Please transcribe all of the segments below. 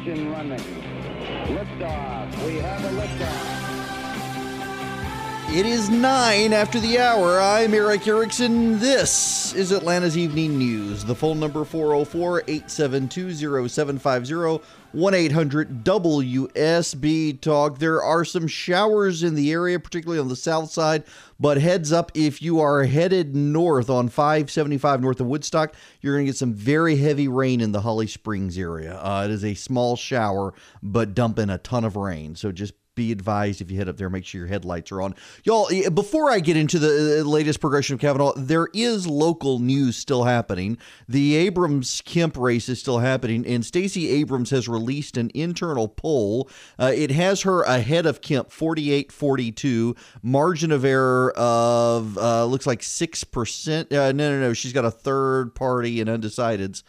engine running. Liftoff. We have a liftoff. It is nine after the hour. I'm Erick Erickson. This is Atlanta's Evening News. The phone number 404 872 0750 1 800 WSB Talk. There are some showers in the area, particularly on the south side, but heads up if you are headed north on 575 north of Woodstock, you're going to get some very heavy rain in the Holly Springs area. Uh, it is a small shower, but dumping a ton of rain. So just be advised if you head up there, make sure your headlights are on. Y'all, eh, before I get into the latest progression of Kavanaugh, there is local news still happening. The Abrams Kemp race is still happening, and Stacey Abrams has released an internal poll. Uh, it has her ahead of Kemp 48 42, margin of error of uh, looks like 6%. Uh, no, no, no. She's got a third party and undecideds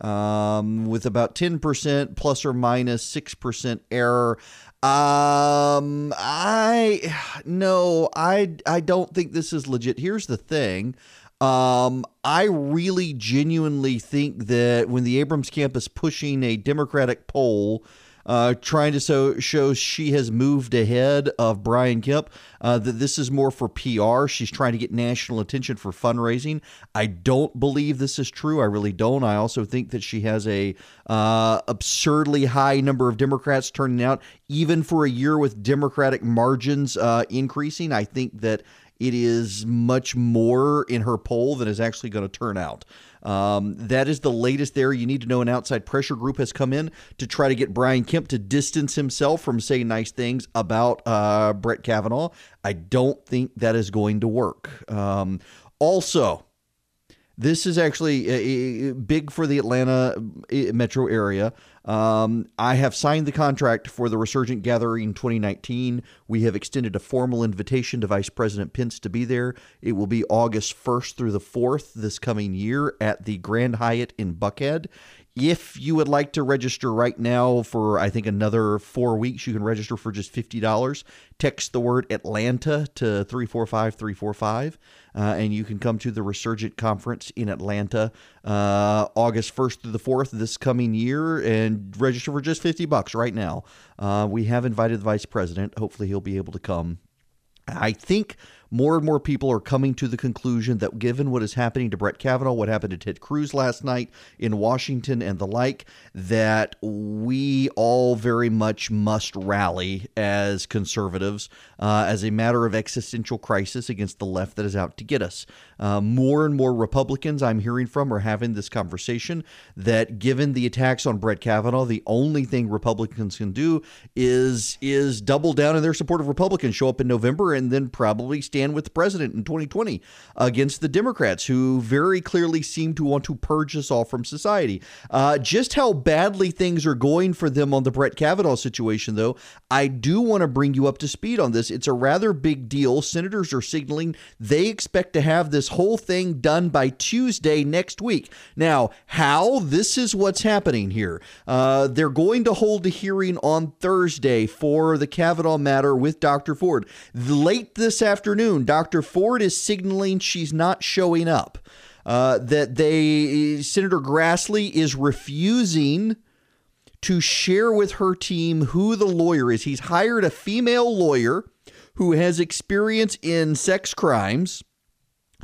um, with about 10% plus or minus 6% error. Um, I no, I I don't think this is legit. Here's the thing. Um, I really genuinely think that when the Abrams camp is pushing a Democratic poll uh, trying to so, show she has moved ahead of Brian Kemp. Uh, that this is more for PR. She's trying to get national attention for fundraising. I don't believe this is true. I really don't. I also think that she has a uh, absurdly high number of Democrats turning out, even for a year with Democratic margins uh, increasing. I think that it is much more in her poll than is actually going to turn out. Um, that is the latest there. You need to know an outside pressure group has come in to try to get Brian Kemp to distance himself from saying nice things about uh, Brett Kavanaugh. I don't think that is going to work. Um, also, this is actually big for the Atlanta uh, metro area. Um, I have signed the contract for the Resurgent Gathering 2019. We have extended a formal invitation to Vice President Pence to be there. It will be August 1st through the 4th this coming year at the Grand Hyatt in Buckhead. If you would like to register right now for, I think, another four weeks, you can register for just $50. Text the word Atlanta to 345 345, uh, and you can come to the Resurgent Conference in Atlanta uh, August 1st through the 4th this coming year and register for just 50 bucks right now. Uh, we have invited the Vice President. Hopefully, he'll be able to come. I think more and more people are coming to the conclusion that given what is happening to Brett Kavanaugh, what happened to Ted Cruz last night in Washington, and the like, that we all very much must rally as conservatives uh, as a matter of existential crisis against the left that is out to get us. Uh, more and more Republicans I'm hearing from are having this conversation that given the attacks on Brett Kavanaugh, the only thing Republicans can do is is double down in their support of Republicans, show up in November, and then probably stand with the president in 2020 against the Democrats, who very clearly seem to want to purge us all from society. Uh, just how badly things are going for them on the Brett Kavanaugh situation, though, I do want to bring you up to speed on this. It's a rather big deal. Senators are signaling they expect to have this whole thing done by Tuesday next week. Now, how? This is what's happening here. Uh, they're going to hold a hearing on Thursday for the Kavanaugh matter with Dr. Ford. Late this afternoon, Dr. Ford is signaling she's not showing up. Uh, that they, Senator Grassley is refusing to share with her team who the lawyer is. He's hired a female lawyer who has experience in sex crimes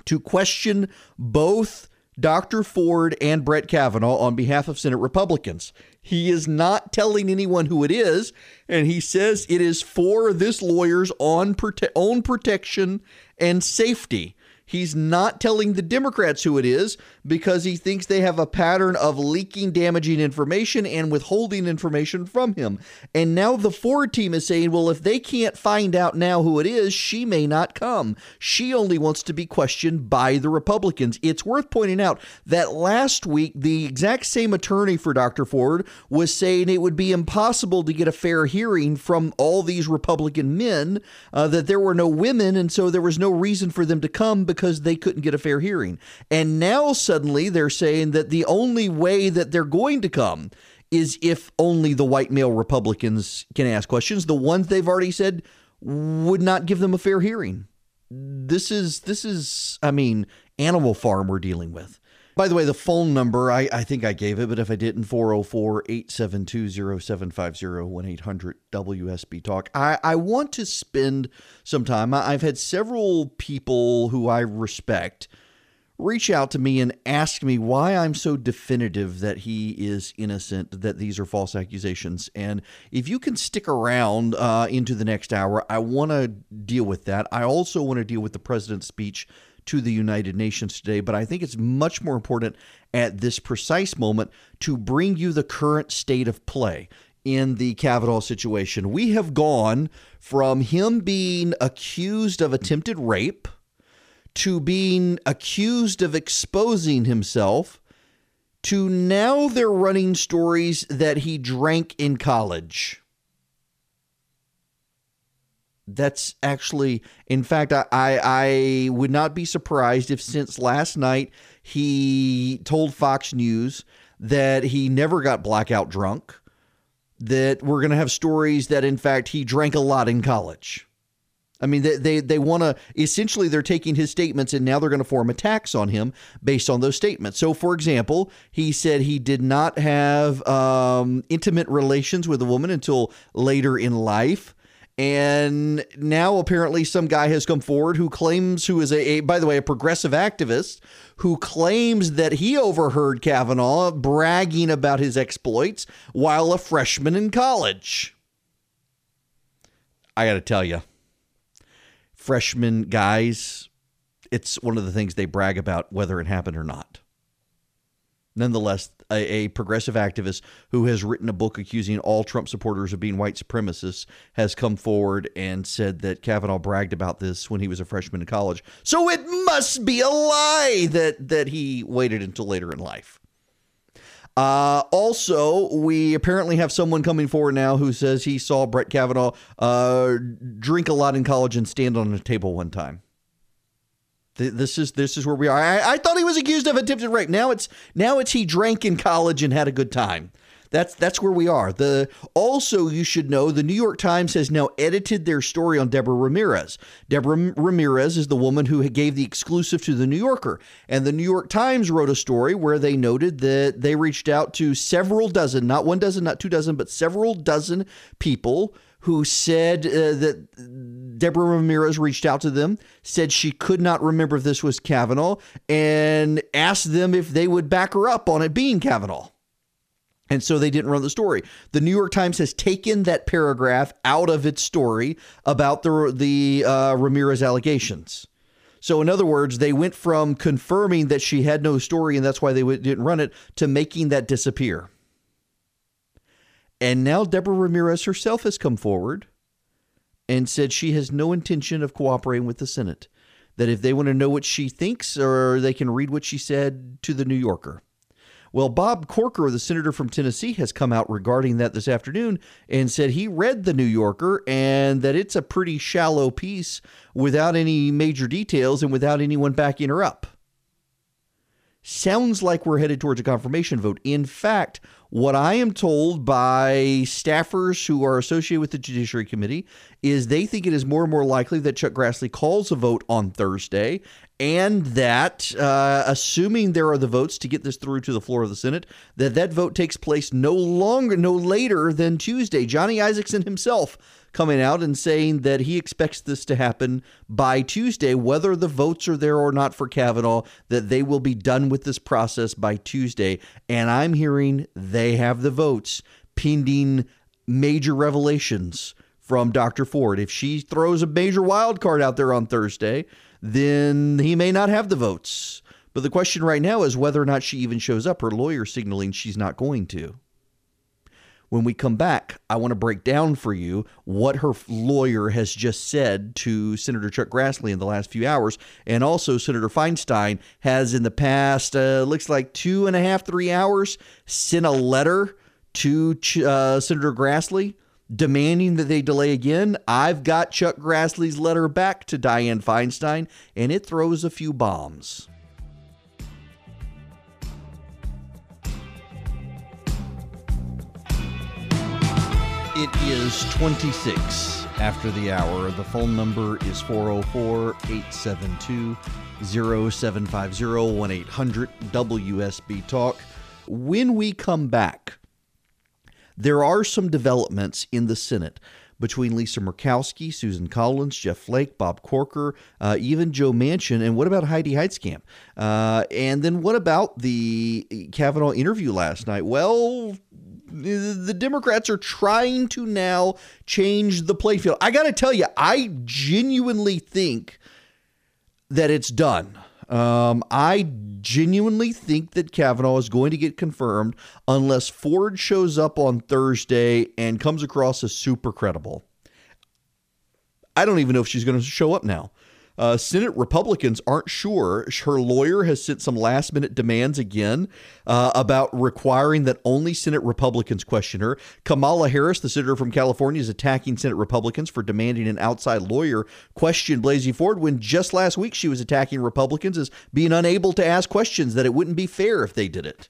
to question both Dr. Ford and Brett Kavanaugh on behalf of Senate Republicans. He is not telling anyone who it is, and he says it is for this lawyer's own, prote- own protection and safety. He's not telling the Democrats who it is because he thinks they have a pattern of leaking damaging information and withholding information from him. And now the Ford team is saying, well, if they can't find out now who it is, she may not come. She only wants to be questioned by the Republicans. It's worth pointing out that last week, the exact same attorney for Dr. Ford was saying it would be impossible to get a fair hearing from all these Republican men, uh, that there were no women, and so there was no reason for them to come because because they couldn't get a fair hearing. And now suddenly they're saying that the only way that they're going to come is if only the white male Republicans can ask questions. The ones they've already said would not give them a fair hearing. This is this is I mean Animal Farm we're dealing with. By the way, the phone number, I, I think I gave it, but if I didn't, 404 872 0750 1 800 WSB Talk. I, I want to spend some time. I've had several people who I respect reach out to me and ask me why I'm so definitive that he is innocent, that these are false accusations. And if you can stick around uh, into the next hour, I want to deal with that. I also want to deal with the president's speech to the United Nations today, but I think it's much more important at this precise moment to bring you the current state of play in the Kavanaugh situation. We have gone from him being accused of attempted rape to being accused of exposing himself to now they're running stories that he drank in college. That's actually, in fact, I, I would not be surprised if since last night he told Fox News that he never got blackout drunk, that we're going to have stories that, in fact, he drank a lot in college. I mean, they they, they want to essentially they're taking his statements and now they're going to form attacks on him based on those statements. So, for example, he said he did not have um, intimate relations with a woman until later in life. And now apparently some guy has come forward who claims, who is a, a, by the way, a progressive activist, who claims that he overheard Kavanaugh bragging about his exploits while a freshman in college. I got to tell you, freshman guys, it's one of the things they brag about whether it happened or not. Nonetheless, a, a, progressive activist who has written a book accusing all Trump supporters of being white supremacists has come forward and said that Kavanaugh bragged about this when he was a freshman in college. So it must be a lie that that he waited until later in life. Uh, also, we apparently have someone coming forward now who says he saw Brett Kavanaugh uh, drink a lot in college and stand on a table one time. This is this is where we are. I, I thought he was accused of attempted rape. Now it's now it's he drank in college and had a good time. That's that's where we are. The also you should know the New York Times has now edited their story on Deborah Ramirez. Deborah Ramirez is the woman who gave the exclusive to the New Yorker, and the New York Times wrote a story where they noted that they reached out to several dozen, not one dozen, not two dozen, but several dozen people who said uh, that Deborah Ramirez reached out to them, said she could not remember if this was Kavanaugh, and asked them if they would back her up on it being Kavanaugh. And so they didn't run the story. The New York Times has taken that paragraph out of its story about the the uh, Ramirez allegations. So, in other words, they went from confirming that she had no story and that's why they didn't run it to making that disappear. And now Deborah Ramirez herself has come forward and said she has no intention of cooperating with the Senate. That if they want to know what she thinks, or they can read what she said to the New Yorker. Well, Bob Corker, the senator from Tennessee, has come out regarding that this afternoon and said he read the New Yorker and that it's a pretty shallow piece without any major details and without anyone backing her up. Sounds like we're headed towards a confirmation vote. In fact, what I am told by staffers who are associated with the Judiciary Committee is they think it is more and more likely that Chuck Grassley calls a vote on Thursday and that, uh, assuming there are the votes to get this through to the floor of the Senate, that that vote takes place no longer, no later than Tuesday. Johnny Isakson himself coming out and saying that he expects this to happen by Tuesday, whether the votes are there or not for Kavanaugh, that they will be done with this process by Tuesday. And I'm hearing they have the votes pending major revelations from Dr. Ford. If she throws a major wild card out there on Thursday, then he may not have the votes. But the question right now is whether or not she even shows up. Her lawyer signaling she's not going to. When we come back, I want to break down for you what her lawyer has just said to Senator Chuck Grassley in the last few hours. And also, Senator Feinstein has in the past, uh, looks like two and a half, three hours, sent a letter to uh, Senator Grassley demanding that they delay again. I've got Chuck Grassley's letter back to Dianne Feinstein, and it throws a few bombs. It is 26 after the hour. The phone number is 404 872 0750 1 800 WSB Talk. When we come back, there are some developments in the Senate between Lisa Murkowski, Susan Collins, Jeff Flake, Bob Corker, uh, even Joe Manchin. And what about Heidi Heitkamp? Uh, and then what about the Kavanaugh interview last night? Well, the Democrats are trying to now change the playfield. I got to tell you, I genuinely think that it's done. Um, I genuinely think that Kavanaugh is going to get confirmed unless Ford shows up on Thursday and comes across as super credible. I don't even know if she's going to show up now. Uh, Senate Republicans aren't sure. Her lawyer has sent some last minute demands again uh, about requiring that only Senate Republicans question her. Kamala Harris, the senator from California, is attacking Senate Republicans for demanding an outside lawyer question Blasey Ford when just last week she was attacking Republicans as being unable to ask questions, that it wouldn't be fair if they did it.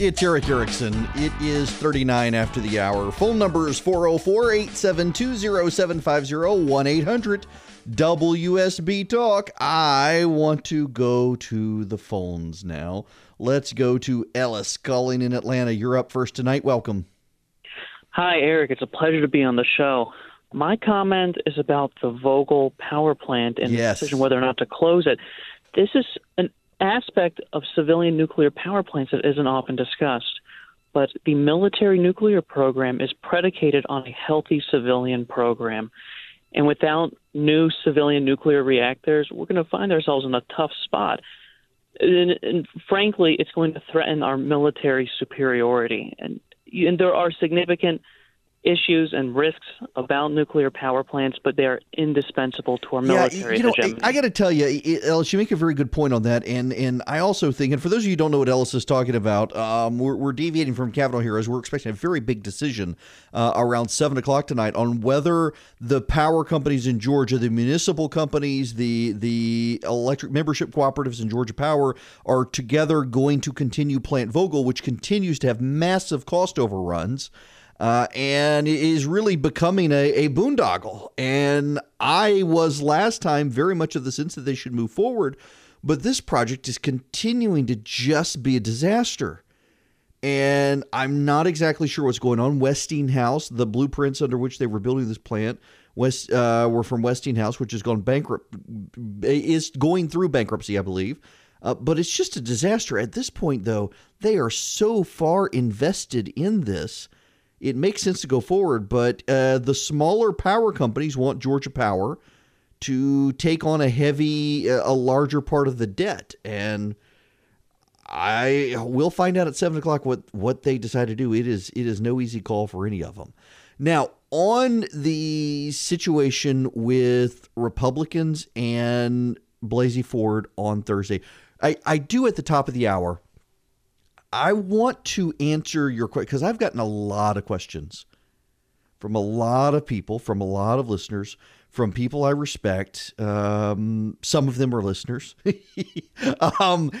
It's Erick Erickson. It is 39 after the hour. Phone number is 404 872 0750 1 800 WSB Talk. I want to go to the phones now. Let's go to Ellis calling in Atlanta. You're up first tonight. Welcome. Hi, Erick. It's a pleasure to be on the show. My comment is about the Vogtle power plant and yes. the decision whether or not to close it. This is an aspect of civilian nuclear power plants that isn't often discussed. But the military nuclear program is predicated on a healthy civilian program. And without new civilian nuclear reactors, we're going to find ourselves in a tough spot. And, and frankly, it's going to threaten our military superiority. And, and there are significant issues and risks about nuclear power plants, but they are indispensable to our military yeah, you know, hegemony. I got to tell you, Ellis, you make a very good point on that, and and I also think, and for those of you who don't know what Ellis is talking about, um, we're, we're deviating from Kavanaugh here as we're expecting a very big decision uh, around seven o'clock tonight on whether the power companies in Georgia, the municipal companies, the the electric membership cooperatives in Georgia Power, are together going to continue Plant Vogtle, which continues to have massive cost overruns uh, and is really becoming a, a boondoggle. And I was last time very much of the sense that they should move forward, but this project is continuing to just be a disaster. And I'm not exactly sure what's going on. Westinghouse, the blueprints under which they were building this plant, West uh, were from Westinghouse, which has gone bankrupt, is going through bankruptcy, I believe. Uh, but it's just a disaster. At this point, though, they are so far invested in this it makes sense to go forward. But uh, the smaller power companies want Georgia Power to take on a heavy, uh, a larger part of the debt, and I will find out at seven o'clock what what they decide to do. It is it is no easy call for any of them. Now on the situation with Republicans and Blasey Ford on Thursday, I, I do at the top of the hour I want to answer your question because I've gotten a lot of questions from a lot of people, from a lot of listeners, from people I respect. Um, some of them are listeners, um,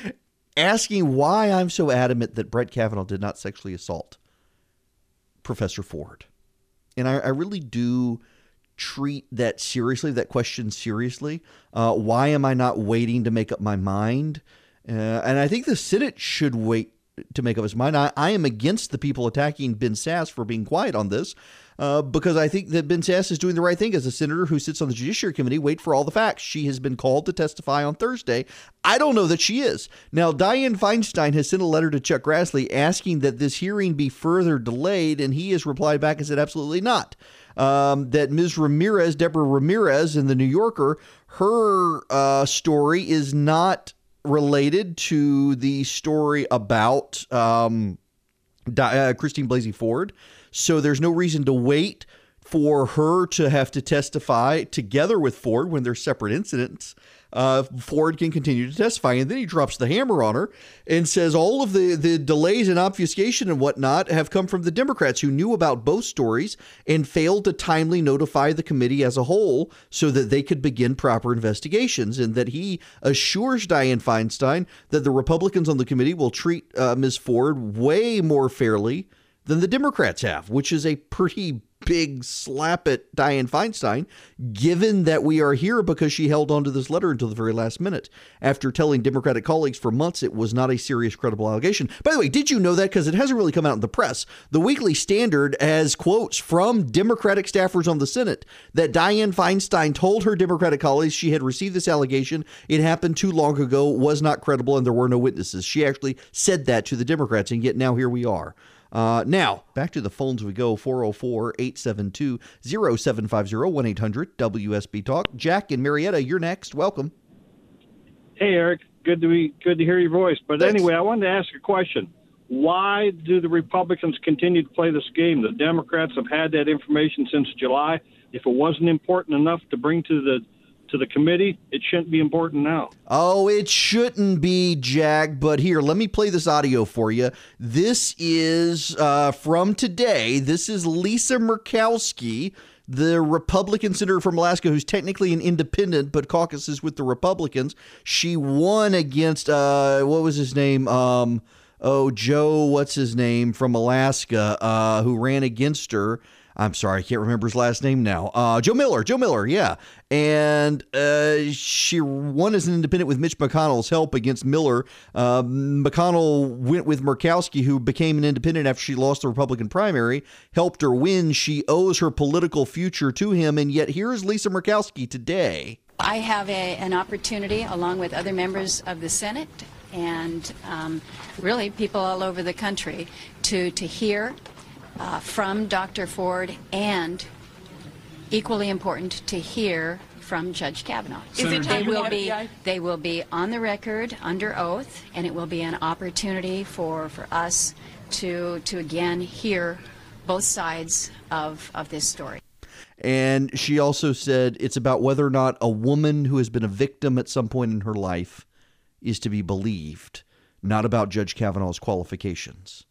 asking why I'm so adamant that Brett Kavanaugh did not sexually assault Professor Ford. And I, I really do treat that seriously, that question seriously. Uh, why am I not waiting to make up my mind? Uh, and I think the Senate should wait to make up his mind. I, I am against the people attacking Ben Sasse for being quiet on this. Uh, because I think that Ben Sasse is doing the right thing as a senator who sits on the Judiciary Committee. Wait for all the facts. She has been called to testify on Thursday. I don't know that she is. Now, Dianne Feinstein has sent a letter to Chuck Grassley asking that this hearing be further delayed, and he has replied back and said, absolutely not. Um, that Ms. Ramirez, Deborah Ramirez in the New Yorker, her uh, story is not related to the story about um, uh, Christine Blasey Ford. So there's no reason to wait for her to have to testify together with Ford when they're separate incidents uh, Ford can continue to testify. And then he drops the hammer on her and says all of the, the delays and obfuscation and whatnot have come from the Democrats who knew about both stories and failed to timely notify the committee as a whole so that they could begin proper investigations. And that he assures Dianne Feinstein that the Republicans on the committee will treat uh, Ms. Ford way more fairly than the Democrats have, which is a pretty big slap at Dianne Feinstein, given that we are here because she held on to this letter until the very last minute after telling Democratic colleagues for months it was not a serious, credible allegation. By the way, did you know that? Because it hasn't really come out in the press. The Weekly Standard has quotes from Democratic staffers on the Senate that Dianne Feinstein told her Democratic colleagues she had received this allegation. It happened too long ago, was not credible, and there were no witnesses. She actually said that to the Democrats, and yet now here we are. Uh, now, back to the phones we go 404 872 0750 1 800 WSB Talk. Jack and Marietta, you're next. Welcome. Hey, Erick. Good to be good to hear your voice. But Thanks. anyway, I wanted to ask a question. Why do the Republicans continue to play this game? The Democrats have had that information since July. If it wasn't important enough to bring to the to the committee, it shouldn't be important now. Oh, it shouldn't be, Jack. But here, let me play this audio for you. This is uh, from today. This is Lisa Murkowski, the Republican senator from Alaska, who's technically an independent but caucuses with the Republicans. She won against, uh, what was his name? Um, oh, Joe, what's his name from Alaska, uh, who ran against her. I'm sorry, I can't remember his last name now. Uh, Joe Miller, Joe Miller, yeah. And uh, she won as an independent with Mitch McConnell's help against Miller. Uh, McConnell went with Murkowski, who became an independent after she lost the Republican primary, helped her win. She owes her political future to him. And yet, here's Lisa Murkowski today. I have a, an opportunity, along with other members of the Senate and um, really people all over the country, to, to hear uh, from Dr. Ford and equally important to hear from Judge Kavanaugh. they will be they will be on the record under oath, and it will be an opportunity for, for us to to again hear both sides of, of this story. And she also said it's about whether or not a woman who has been a victim at some point in her life is to be believed, not about Judge Kavanaugh's qualifications.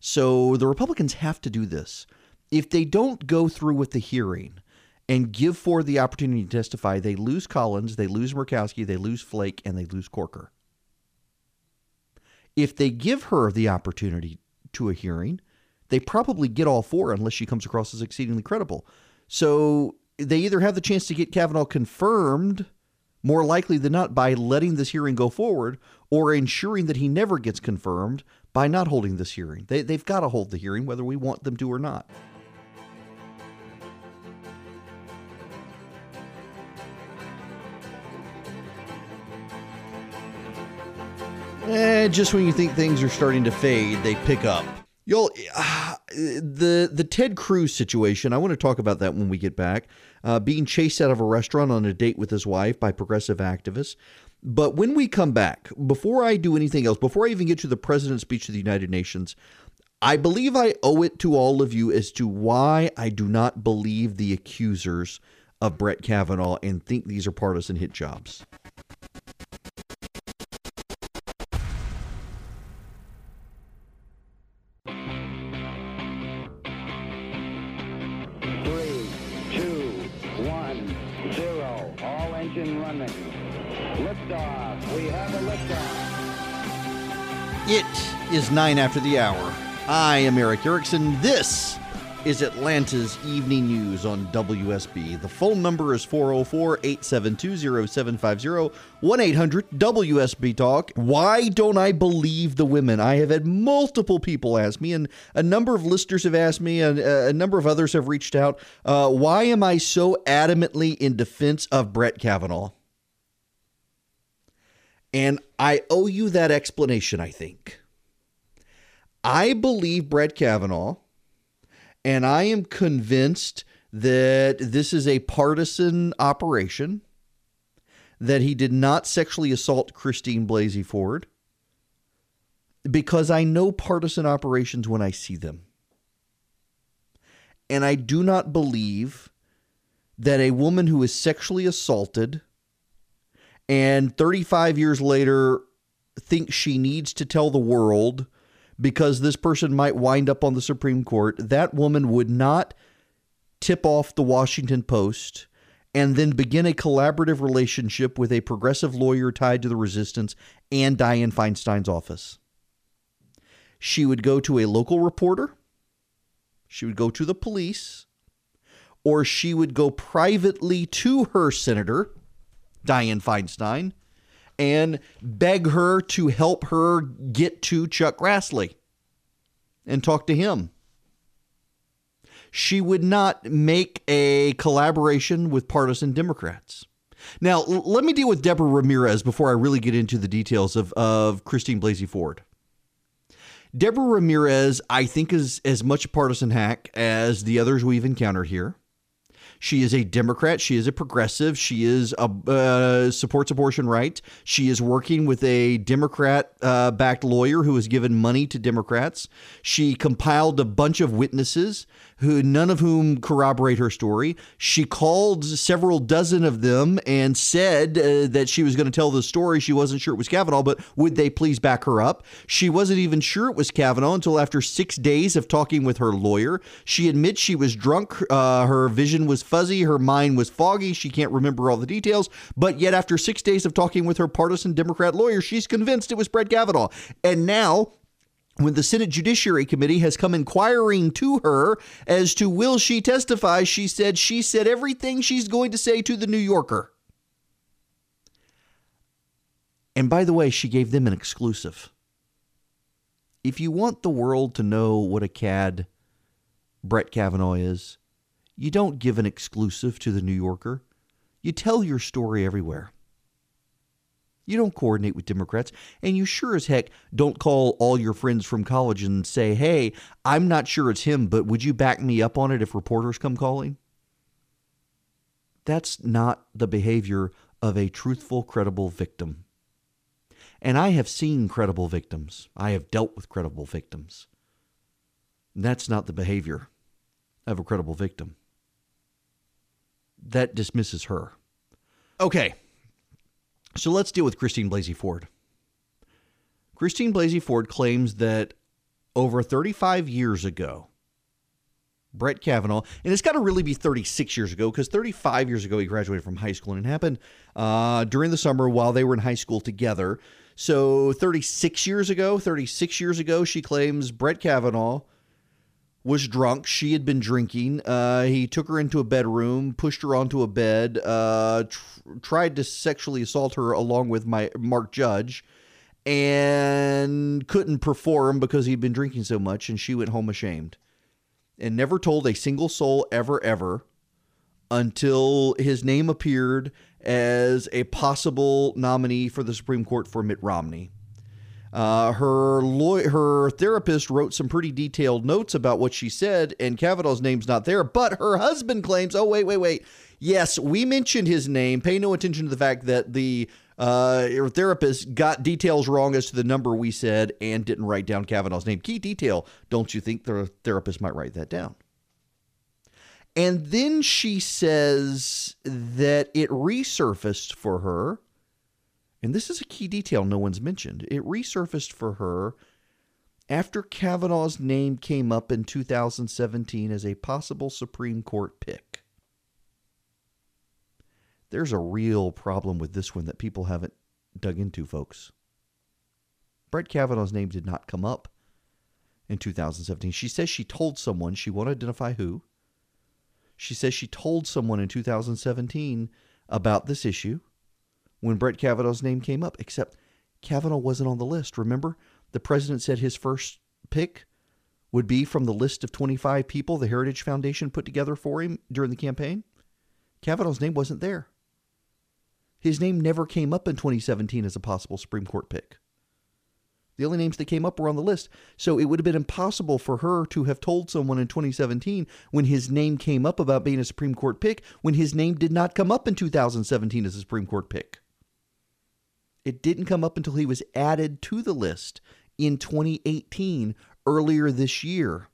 So the Republicans have to do this. If they don't go through with the hearing and give Ford the opportunity to testify, they lose Collins, they lose Murkowski, they lose Flake, and they lose Corker. If they give her the opportunity to a hearing, they probably get all four unless she comes across as exceedingly credible. So they either have the chance to get Kavanaugh confirmed more likely than not by letting this hearing go forward or ensuring that he never gets confirmed by not holding this hearing. They, they've got to hold the hearing whether we want them to or not. And just when you think things are starting to fade, they pick up. You'll uh, the the Ted Cruz situation. I want to talk about that when we get back. Uh, being chased out of a restaurant on a date with his wife by progressive activists. But when we come back, before I do anything else, before I even get to the president's speech to the United Nations, I believe I owe it to all of you as to why I do not believe the accusers of Brett Kavanaugh and think these are partisan hit jobs. It is nine after the hour. I am Erick Erickson. This is Atlanta's Evening News on WSB. The phone number is 404 872 0750 1 800 WSB Talk. Why don't I believe the women? I have had multiple people ask me, and a number of listeners have asked me, and a number of others have reached out. Uh, why am I so adamantly in defense of Brett Kavanaugh? And I owe you that explanation, I think. I believe Brett Kavanaugh, and I am convinced that this is a partisan operation, that he did not sexually assault Christine Blasey Ford, because I know partisan operations when I see them. And I do not believe that a woman who is sexually assaulted and 35 years later thinks she needs to tell the world because this person might wind up on the Supreme Court, that woman would not tip off the Washington Post and then begin a collaborative relationship with a progressive lawyer tied to the resistance and Dianne Feinstein's office. She would go to a local reporter, she would go to the police, or she would go privately to her senator, Dianne Feinstein, and beg her to help her get to Chuck Grassley and talk to him she would not make a collaboration with partisan Democrats. Now, l- let me deal with Deborah Ramirez before I really get into the details of, of Christine Blasey Ford. Deborah Ramirez, I think, is as much a partisan hack as the others we've encountered here. She is a Democrat. She is a progressive. She is a uh, supports abortion rights. She is working with a Democrat-backed uh, lawyer who has given money to Democrats. She compiled a bunch of witnesses who none of whom corroborate her story. She called several dozen of them and said uh, that she was going to tell the story. She wasn't sure it was Kavanaugh, but would they please back her up? She wasn't even sure it was Kavanaugh until after six days of talking with her lawyer. She admits she was drunk. Uh, her vision was fuzzy. Her mind was foggy. She can't remember all the details. But yet, after six days of talking with her partisan Democrat lawyer, she's convinced it was Brett Kavanaugh. And now when the Senate Judiciary Committee has come inquiring to her as to will she testify, she said she said everything she's going to say to the New Yorker. And by the way, she gave them an exclusive. If you want the world to know what a cad Brett Kavanaugh is, you don't give an exclusive to the New Yorker. You tell your story everywhere. You don't coordinate with Democrats, and you sure as heck don't call all your friends from college and say, hey, I'm not sure it's him, but would you back me up on it if reporters come calling? That's not the behavior of a truthful, credible victim. And I have seen credible victims, I have dealt with credible victims. That's not the behavior of a credible victim. That dismisses her. Okay. So let's deal with Christine Blasey Ford. Christine Blasey Ford claims that over 35 years ago, Brett Kavanaugh, and it's got to really be 36 years ago because 35 years ago he graduated from high school and it happened uh, during the summer while they were in high school together. So 36 years ago, 36 years ago, she claims Brett Kavanaugh was drunk. She had been drinking. Uh, he took her into a bedroom, pushed her onto a bed, uh, tr- tried to sexually assault her along with my Mark Judge, and couldn't perform because he'd been drinking so much, and she went home ashamed, and never told a single soul ever ever until his name appeared as a possible nominee for the Supreme Court for Mitt Romney. Uh, her lawyer, her therapist wrote some pretty detailed notes about what she said, and Kavanaugh's name's not there. But her husband claims, "Oh wait, wait, wait. Yes, we mentioned his name. Pay no attention to the fact that the uh, therapist got details wrong as to the number we said and didn't write down Kavanaugh's name. Key detail. Don't you think the therapist might write that down?" And then she says that it resurfaced for her and this is a key detail no one's mentioned, it resurfaced for her after Kavanaugh's name came up in 2017 as a possible Supreme Court pick. There's a real problem with this one that people haven't dug into, folks. Brett Kavanaugh's name did not come up in 2017. She says she told someone, she won't identify who. She says she told someone in 2017 about this issue when Brett Kavanaugh's name came up, except Kavanaugh wasn't on the list. Remember, the president said his first pick would be from the list of 25 people the Heritage Foundation put together for him during the campaign. Kavanaugh's name wasn't there. His name never came up in 2017 as a possible Supreme Court pick. The only names that came up were on the list. So it would have been impossible for her to have told someone in 2017 when his name came up about being a Supreme Court pick, when his name did not come up in 2017 as a Supreme Court pick. It didn't come up until he was added to the list in 2018, earlier this year.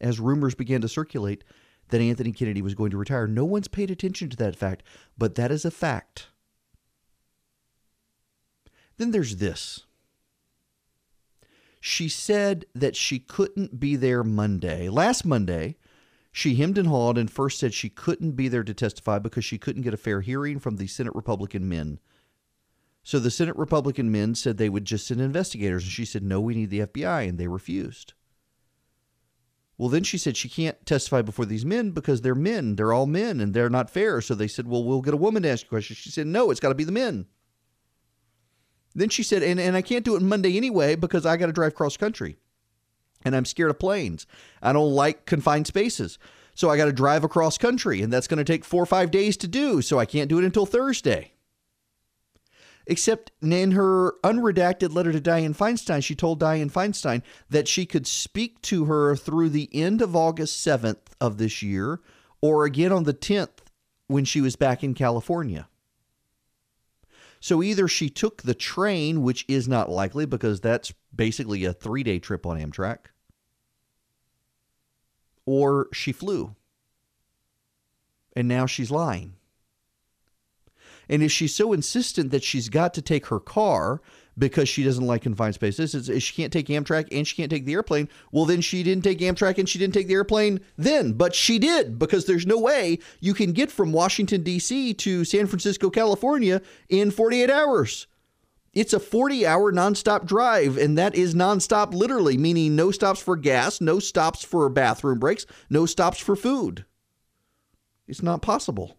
as rumors began to circulate that Anthony Kennedy was going to retire. No one's paid attention to that fact, but that is a fact. Then there's this. She said that she couldn't be there Monday. Last Monday, she hemmed and hawed and first said she couldn't be there to testify because she couldn't get a fair hearing from the Senate Republican men. So the Senate Republican men said they would just send investigators. And she said, no, we need the FBI. And they refused. Well, then she said she can't testify before these men because they're men. They're all men and they're not fair. So they said, well, we'll get a woman to ask you questions. She said, no, it's got to be the men. Then she said, and, and I can't do it Monday anyway because I got to drive cross country and I'm scared of planes. I don't like confined spaces. So I got to drive across country and that's going to take four or five days to do. So I can't do it until Thursday. Except in her unredacted letter to Dianne Feinstein, she told Dianne Feinstein that she could speak to her through the end of August 7th of this year or again on the 10th when she was back in California. So either she took the train, which is not likely because that's basically a three day trip on Amtrak, or she flew. And now she's lying. And if she's so insistent that she's got to take her car because she doesn't like confined spaces, Is, she can't take Amtrak and she can't take the airplane, well, then she didn't take Amtrak and she didn't take the airplane then. But she did because there's no way you can get from Washington, D.C. to San Francisco, California in 48 hours. It's a 40 hour nonstop drive, and that is nonstop literally, meaning no stops for gas, no stops for bathroom breaks, no stops for food. It's not possible.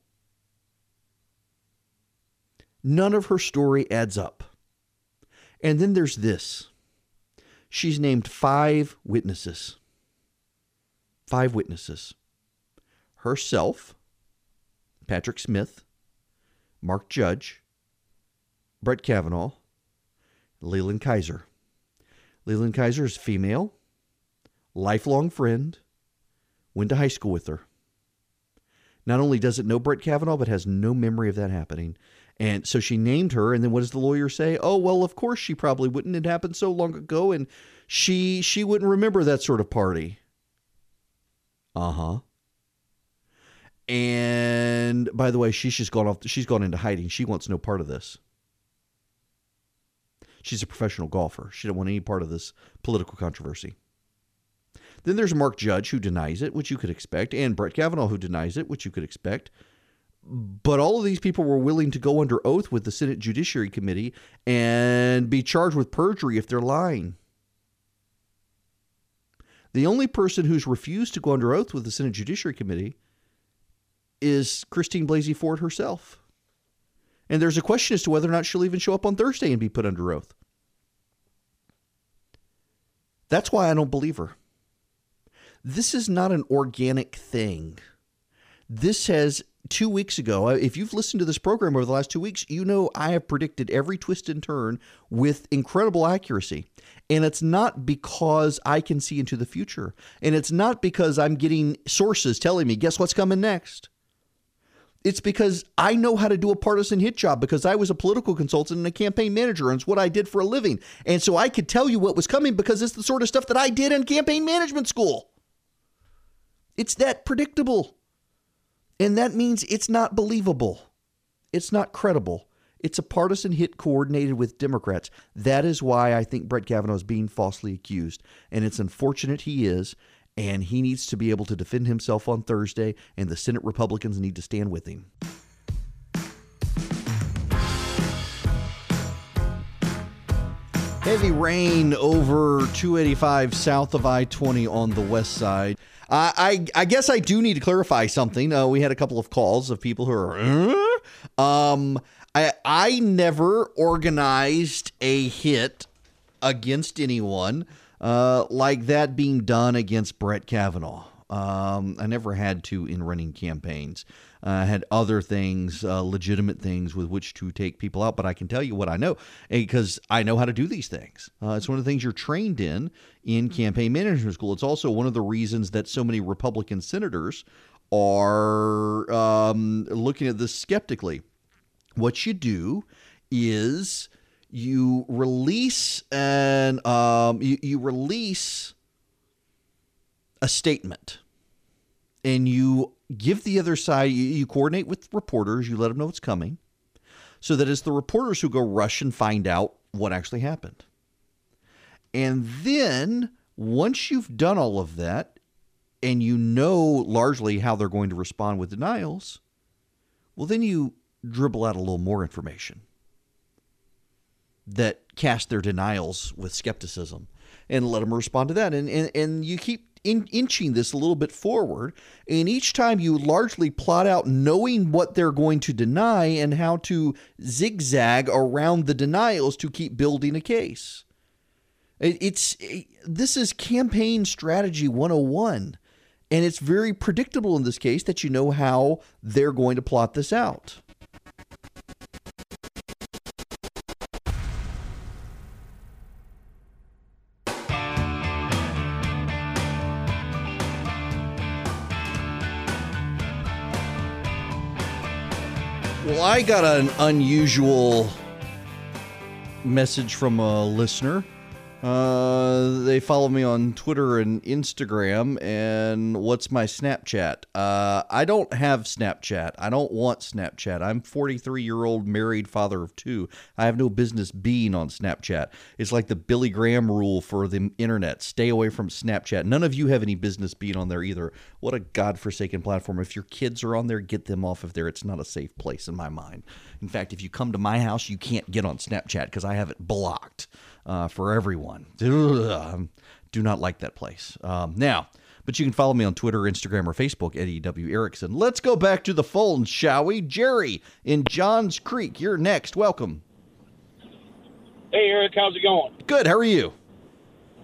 None of her story adds up. And then there's this she's named five witnesses. Five witnesses herself, Patrick Smith, Mark Judge, Brett Kavanaugh, Leland Keyser. Leland Keyser is female, lifelong friend, went to high school with her. Not only does it know Brett Kavanaugh, but has no memory of that happening. And so she named her, and then what does the lawyer say? Oh, well, of course she probably wouldn't. It happened so long ago, and she she wouldn't remember that sort of party. Uh-huh. And by the way, she's just gone off she's gone into hiding. She wants no part of this. She's a professional golfer. She don't want any part of this political controversy. Then there's Mark Judge who denies it, which you could expect, and Brett Kavanaugh who denies it, which you could expect. But all of these people were willing to go under oath with the Senate Judiciary Committee and be charged with perjury if they're lying. The only person who's refused to go under oath with the Senate Judiciary Committee is Christine Blasey Ford herself. And there's a question as to whether or not she'll even show up on Thursday and be put under oath. That's why I don't believe her. This is not an organic thing. This has two weeks ago, if you've listened to this program over the last two weeks, you know I have predicted every twist and turn with incredible accuracy. And it's not because I can see into the future. And it's not because I'm getting sources telling me, guess what's coming next? It's because I know how to do a partisan hit job because I was a political consultant and a campaign manager, and it's what I did for a living. And so I could tell you what was coming because it's the sort of stuff that I did in campaign management school. It's that predictable. And that means it's not believable. It's not credible. It's a partisan hit coordinated with Democrats. That is why I think Brett Kavanaugh is being falsely accused. And it's unfortunate he is. And he needs to be able to defend himself on Thursday. And the Senate Republicans need to stand with him. Heavy rain over 285 south of I 20 on the west side. I I guess I do need to clarify something. Uh, we had a couple of calls of people who are. Uh? Um, I I never organized a hit against anyone uh, like that being done against Brett Kavanaugh. Um, I never had to in running campaigns. I had other things, uh, legitimate things with which to take people out. But I can tell you what I know because I know how to do these things. Uh, it's one of the things you're trained in in campaign management school. It's also one of the reasons that so many Republican senators are um, looking at this skeptically. What you do is you release and um, you, you release a statement and you give the other side, you, you coordinate with reporters, you let them know what's coming, so that it's the reporters who go rush and find out what actually happened. And then once you've done all of that and you know largely how they're going to respond with denials, well, then you dribble out a little more information that cast their denials with skepticism and let them respond to that. And, and, and you keep in, inching this a little bit forward. And each time you largely plot out knowing what they're going to deny and how to zigzag around the denials to keep building a case. It, it's it, this is campaign strategy 101. And it's very predictable in this case that you know how they're going to plot this out. I got an unusual message from a listener. Uh, they follow me on Twitter and Instagram. And what's my Snapchat? Uh, I don't have Snapchat. I don't want Snapchat. I'm 43 year old married father of two. I have no business being on Snapchat. It's like the Billy Graham rule for the internet. Stay away from Snapchat. None of you have any business being on there either. What a godforsaken platform. If your kids are on there, get them off of there. It's not a safe place in my mind. In fact, if you come to my house, you can't get on Snapchat because I have it blocked uh, for everyone. Ugh, do not like that place. Um, now, but you can follow me on Twitter, Instagram, or Facebook, at EW Erickson. Let's go back to the phones, shall we? Jerry in Johns Creek, you're next. Welcome. Hey, Erick, how's it going? Good. How are you?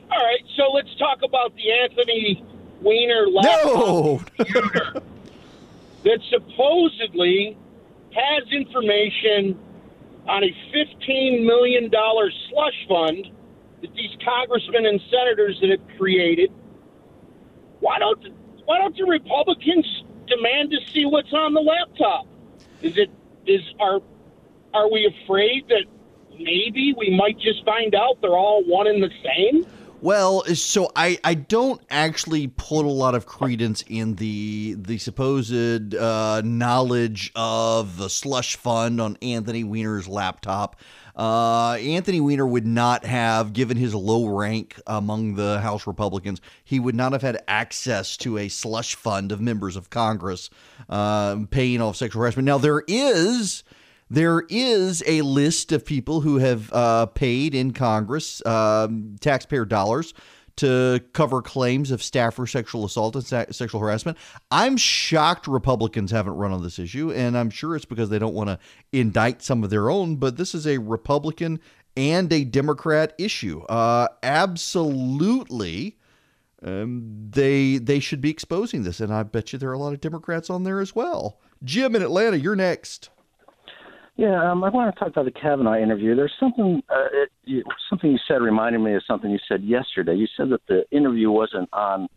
All right, so let's talk about the Anthony Weiner No. computer that supposedly has information on a $15 million slush fund that these congressmen and senators that have created. Why don't why don't the Republicans demand to see what's on the laptop? Is it is are are we afraid that maybe we might just find out they're all one and the same? Well, so I, I don't actually put a lot of credence in the the supposed uh, knowledge of the slush fund on Anthony Weiner's laptop. Uh, Anthony Weiner would not have, given his low rank among the House Republicans, he would not have had access to a slush fund of members of Congress uh, paying off sexual harassment. Now there is there is a list of people who have uh, paid in Congress um, taxpayer dollars to cover claims of staffer sexual assault and se- sexual harassment. I'm shocked Republicans haven't run on this issue, and I'm sure it's because they don't want to indict some of their own. But this is a Republican and a Democrat issue. Uh, absolutely. Um, they they should be exposing this, and I bet you there are a lot of Democrats on there as well. Jim in Atlanta, you're next. Yeah, um, I want to talk about the Kavanaugh interview. There's something uh, it, you, something you said reminded me of something you said yesterday. You said that the interview wasn't on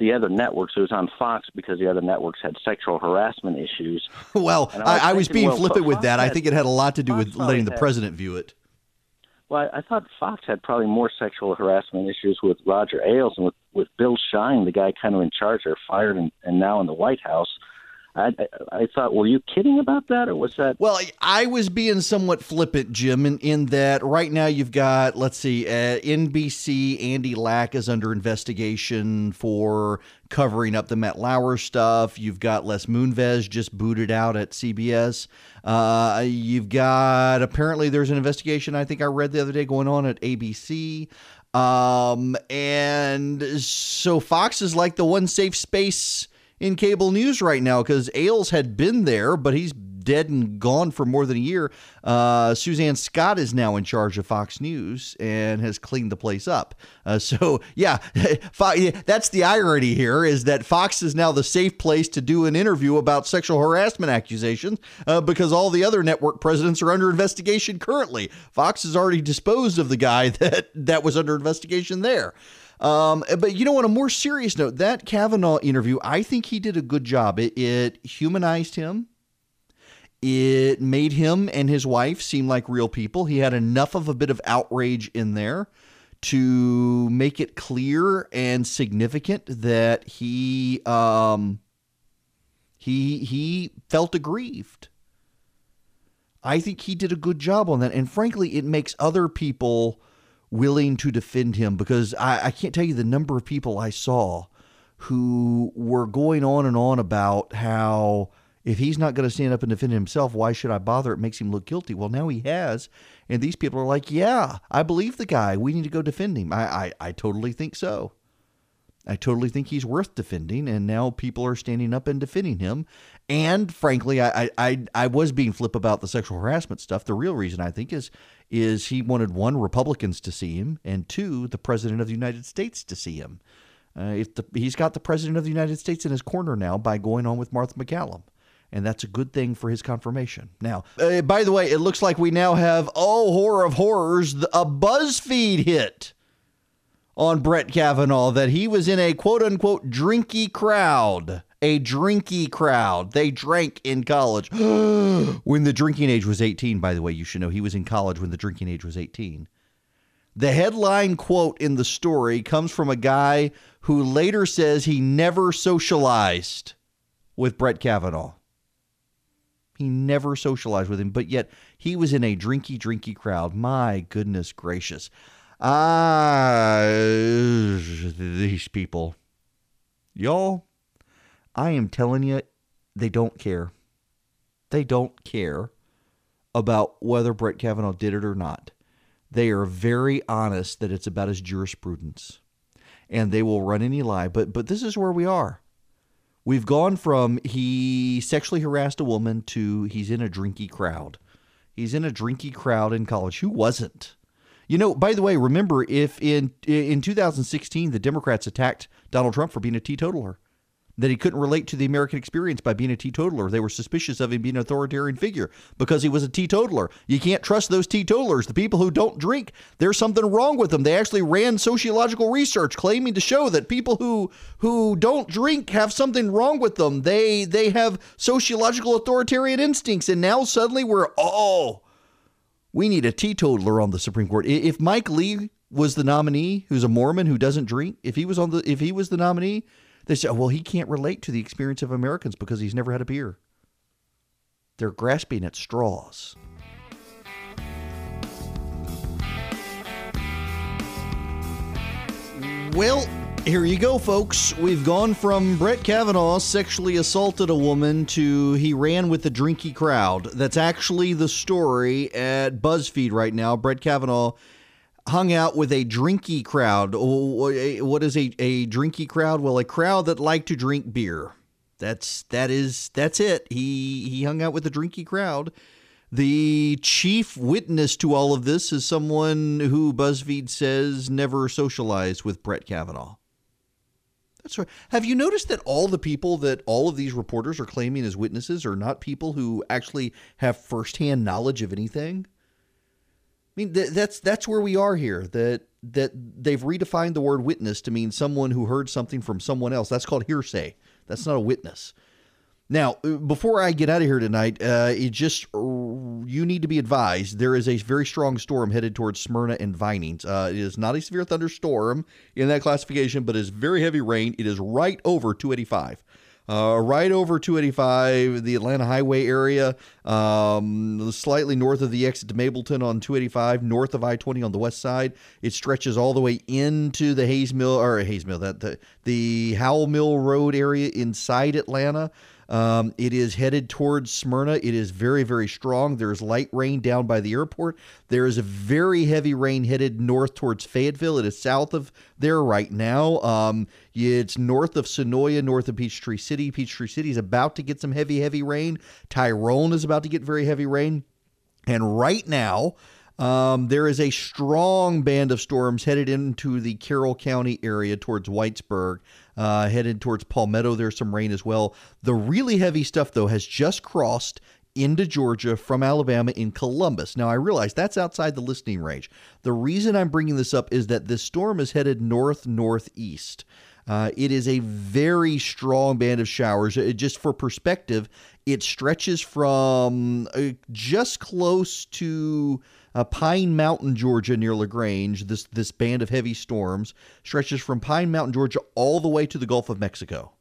the other networks; it was on Fox because the other networks had sexual harassment issues. Well, And I, I I, was was thinking, being well, flippant Fox with that. I think it had a lot to do Fox with letting the had- president view it. Well, I, I thought Fox had probably more sexual harassment issues with Roger Ailes and with with Bill Shine, the guy kind of in charge, or fired and, and now in the White House. I, I, thought, were you kidding about that, or was that? Well, I was being somewhat flippant, Jim, in, in that right now you've got, let's see, uh, NBC, Andy Lack is under investigation for covering up the Matt Lauer stuff. You've got Les Moonves just booted out at CBS. Uh, you've got, apparently, there's an investigation I think I read the other day going on at ABC. Um, and so Fox is like the one safe space in cable news right now because Ailes had been there, but he's dead and gone for more than a year. Uh, Suzanne Scott is now in charge of Fox News and has cleaned the place up. Uh, so yeah, that's the irony here is that Fox is now the safe place to do an interview about sexual harassment accusations uh, because all the other network presidents are under investigation currently. Fox has already disposed of the guy that that was under investigation there. Um, but you know, on a more serious note, that Kavanaugh interview, I think he did a good job. It, it humanized him. It made him and his wife seem like real people. He had enough of a bit of outrage in there to make it clear and significant that he um, he he felt aggrieved. I think he did a good job on that, and frankly, it makes other people willing to defend him because I, I can't tell you the number of people I saw who were going on and on about how if he's not going to stand up and defend himself, why should I bother? It makes him look guilty. Well, now he has. And these people are like, yeah, I believe the guy. We need to go defend him. I, I, I totally think so. I totally think he's worth defending. And now people are standing up and defending him. And frankly, I, I, I was being flip about the sexual harassment stuff. The real reason I think is is he wanted one Republicans to see him, and two the president of the United States to see him. Uh, if the, he's got the president of the United States in his corner now by going on with Martha MacCallum and that's a good thing for his confirmation. Now, uh, by the way, it looks like we now have oh horror of horrors, a BuzzFeed hit on Brett Kavanaugh that he was in a quote unquote drinky crowd. A drinky crowd. They drank in college. when the drinking age was 18, by the way, you should know he was in college when the drinking age was 18. The headline quote in the story comes from a guy who later says he never socialized with Brett Kavanaugh. He never socialized with him, but yet he was in a drinky, drinky crowd. My goodness gracious. Ah, these people. Y'all, I am telling you, they don't care. They don't care about whether Brett Kavanaugh did it or not. They are very honest that it's about his jurisprudence. And they will run any lie. But but this is where we are. We've gone from he sexually harassed a woman to he's in a drinky crowd. He's in a drinky crowd in college. Who wasn't? You know, by the way, remember if in in 2016 the Democrats attacked Donald Trump for being a teetotaler that he couldn't relate to the American experience by being a teetotaler. They were suspicious of him being an authoritarian figure because he was a teetotaler. You can't trust those teetotalers. The people who don't drink, there's something wrong with them. They actually ran sociological research claiming to show that people who who don't drink have something wrong with them. They they have sociological authoritarian instincts and now suddenly we're oh we need a teetotaler on the Supreme Court. If Mike Lee was the nominee, who's a Mormon who doesn't drink, if he was on the if he was the nominee, they say, well, he can't relate to the experience of Americans because he's never had a beer. They're grasping at straws. Well, here you go, folks. We've gone from Brett Kavanaugh sexually assaulted a woman to he ran with the drinky crowd. That's actually the story at BuzzFeed right now. Brett Kavanaugh hung out with a drinky crowd. What is a, a drinky crowd? Well, a crowd that liked to drink beer. That's that is that's it. He he hung out with a drinky crowd. The chief witness to all of this is someone who BuzzFeed says never socialized with Brett Kavanaugh. That's right. Have you noticed that all the people that all of these reporters are claiming as witnesses are not people who actually have firsthand knowledge of anything? I mean, th- that's that's where we are here. That that they've redefined the word witness to mean someone who heard something from someone else. That's called hearsay. That's not a witness. Now, uh, before I get out of here tonight, uh, it just you need to be advised. There is a very strong storm headed towards Smyrna and Vinings. Uh, it is not a severe thunderstorm in that classification, but is very heavy rain. It is right over 285 uh, right over 285, the Atlanta Highway area, um, slightly north of the exit to Mableton on 285, north of I-20 on the west side. It stretches all the way into the Hayes Mill or Hayes Mill, that the, the Howell Mill Road area inside Atlanta. Um, it is headed towards Smyrna. It is very, very strong. There's light rain down by the airport. There is a very heavy rain headed north towards Fayetteville. It is south of there right now. Um, it's north of Senoia, north of Peachtree City. Peachtree City is about to get some heavy, heavy rain. Tyrone is about to get very heavy rain. And right now, um, there is a strong band of storms headed into the Carroll County area towards Whitesburg, uh, headed towards Palmetto. There's some rain as well. The really heavy stuff, though, has just crossed into Georgia from Alabama in Columbus. Now, I realize that's outside the listening range. The reason I'm bringing this up is that this storm is headed north northeast. Uh, it is a very strong band of showers. Uh, just for perspective, it stretches from uh, just close to uh, Pine Mountain, Georgia, near Lagrange. This this band of heavy storms stretches from Pine Mountain, Georgia, all the way to the Gulf of Mexico.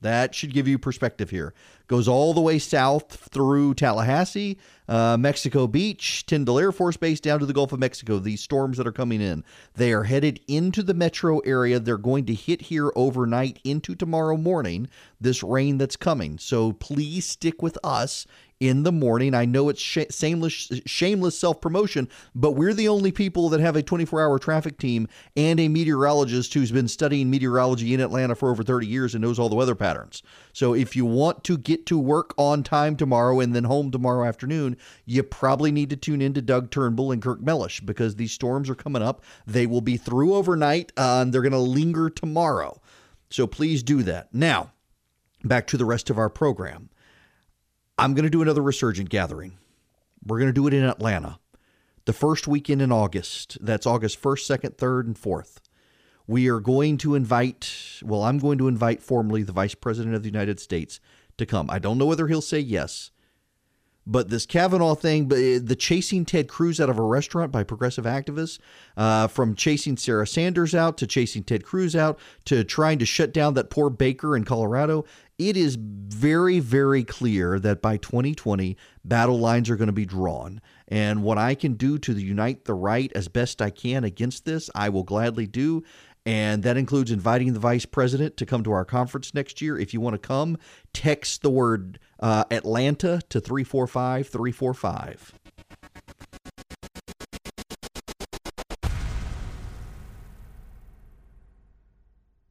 That should give you perspective here. Goes all the way south through Tallahassee, uh, Mexico Beach, Tyndall Air Force Base, down to the Gulf of Mexico. These storms that are coming in, they are headed into the metro area. They're going to hit here overnight into tomorrow morning. This rain that's coming. So please stick with us in the morning. I know it's sh- shameless, shameless self promotion, but we're the only people that have a 24 hour traffic team and a meteorologist who's been studying meteorology in Atlanta for over 30 years and knows all the weather patterns. So if you want to get to work on time tomorrow and then home tomorrow afternoon, you probably need to tune in to Doug Turnbull and Kirk Mellish because these storms are coming up. They will be through overnight uh, and they're going to linger tomorrow. So please do that. Now, back to the rest of our program. I'm going to do another resurgent gathering. We're going to do it in Atlanta. The first weekend in August. That's August 1st, 2nd, 3rd, and 4th. We are going to invite, well, I'm going to invite formally the Vice President of the United States to come. I don't know whether he'll say yes, but this Kavanaugh thing, the chasing Ted Cruz out of a restaurant by progressive activists, uh, from chasing Sarah Sanders out to chasing Ted Cruz out to trying to shut down that poor baker in Colorado, it is very, very clear that by 2020, battle lines are going to be drawn. And what I can do to unite the right as best I can against this, I will gladly do. And that includes inviting the vice president to come to our conference next year. If you want to come, text the word uh, Atlanta to 345 345.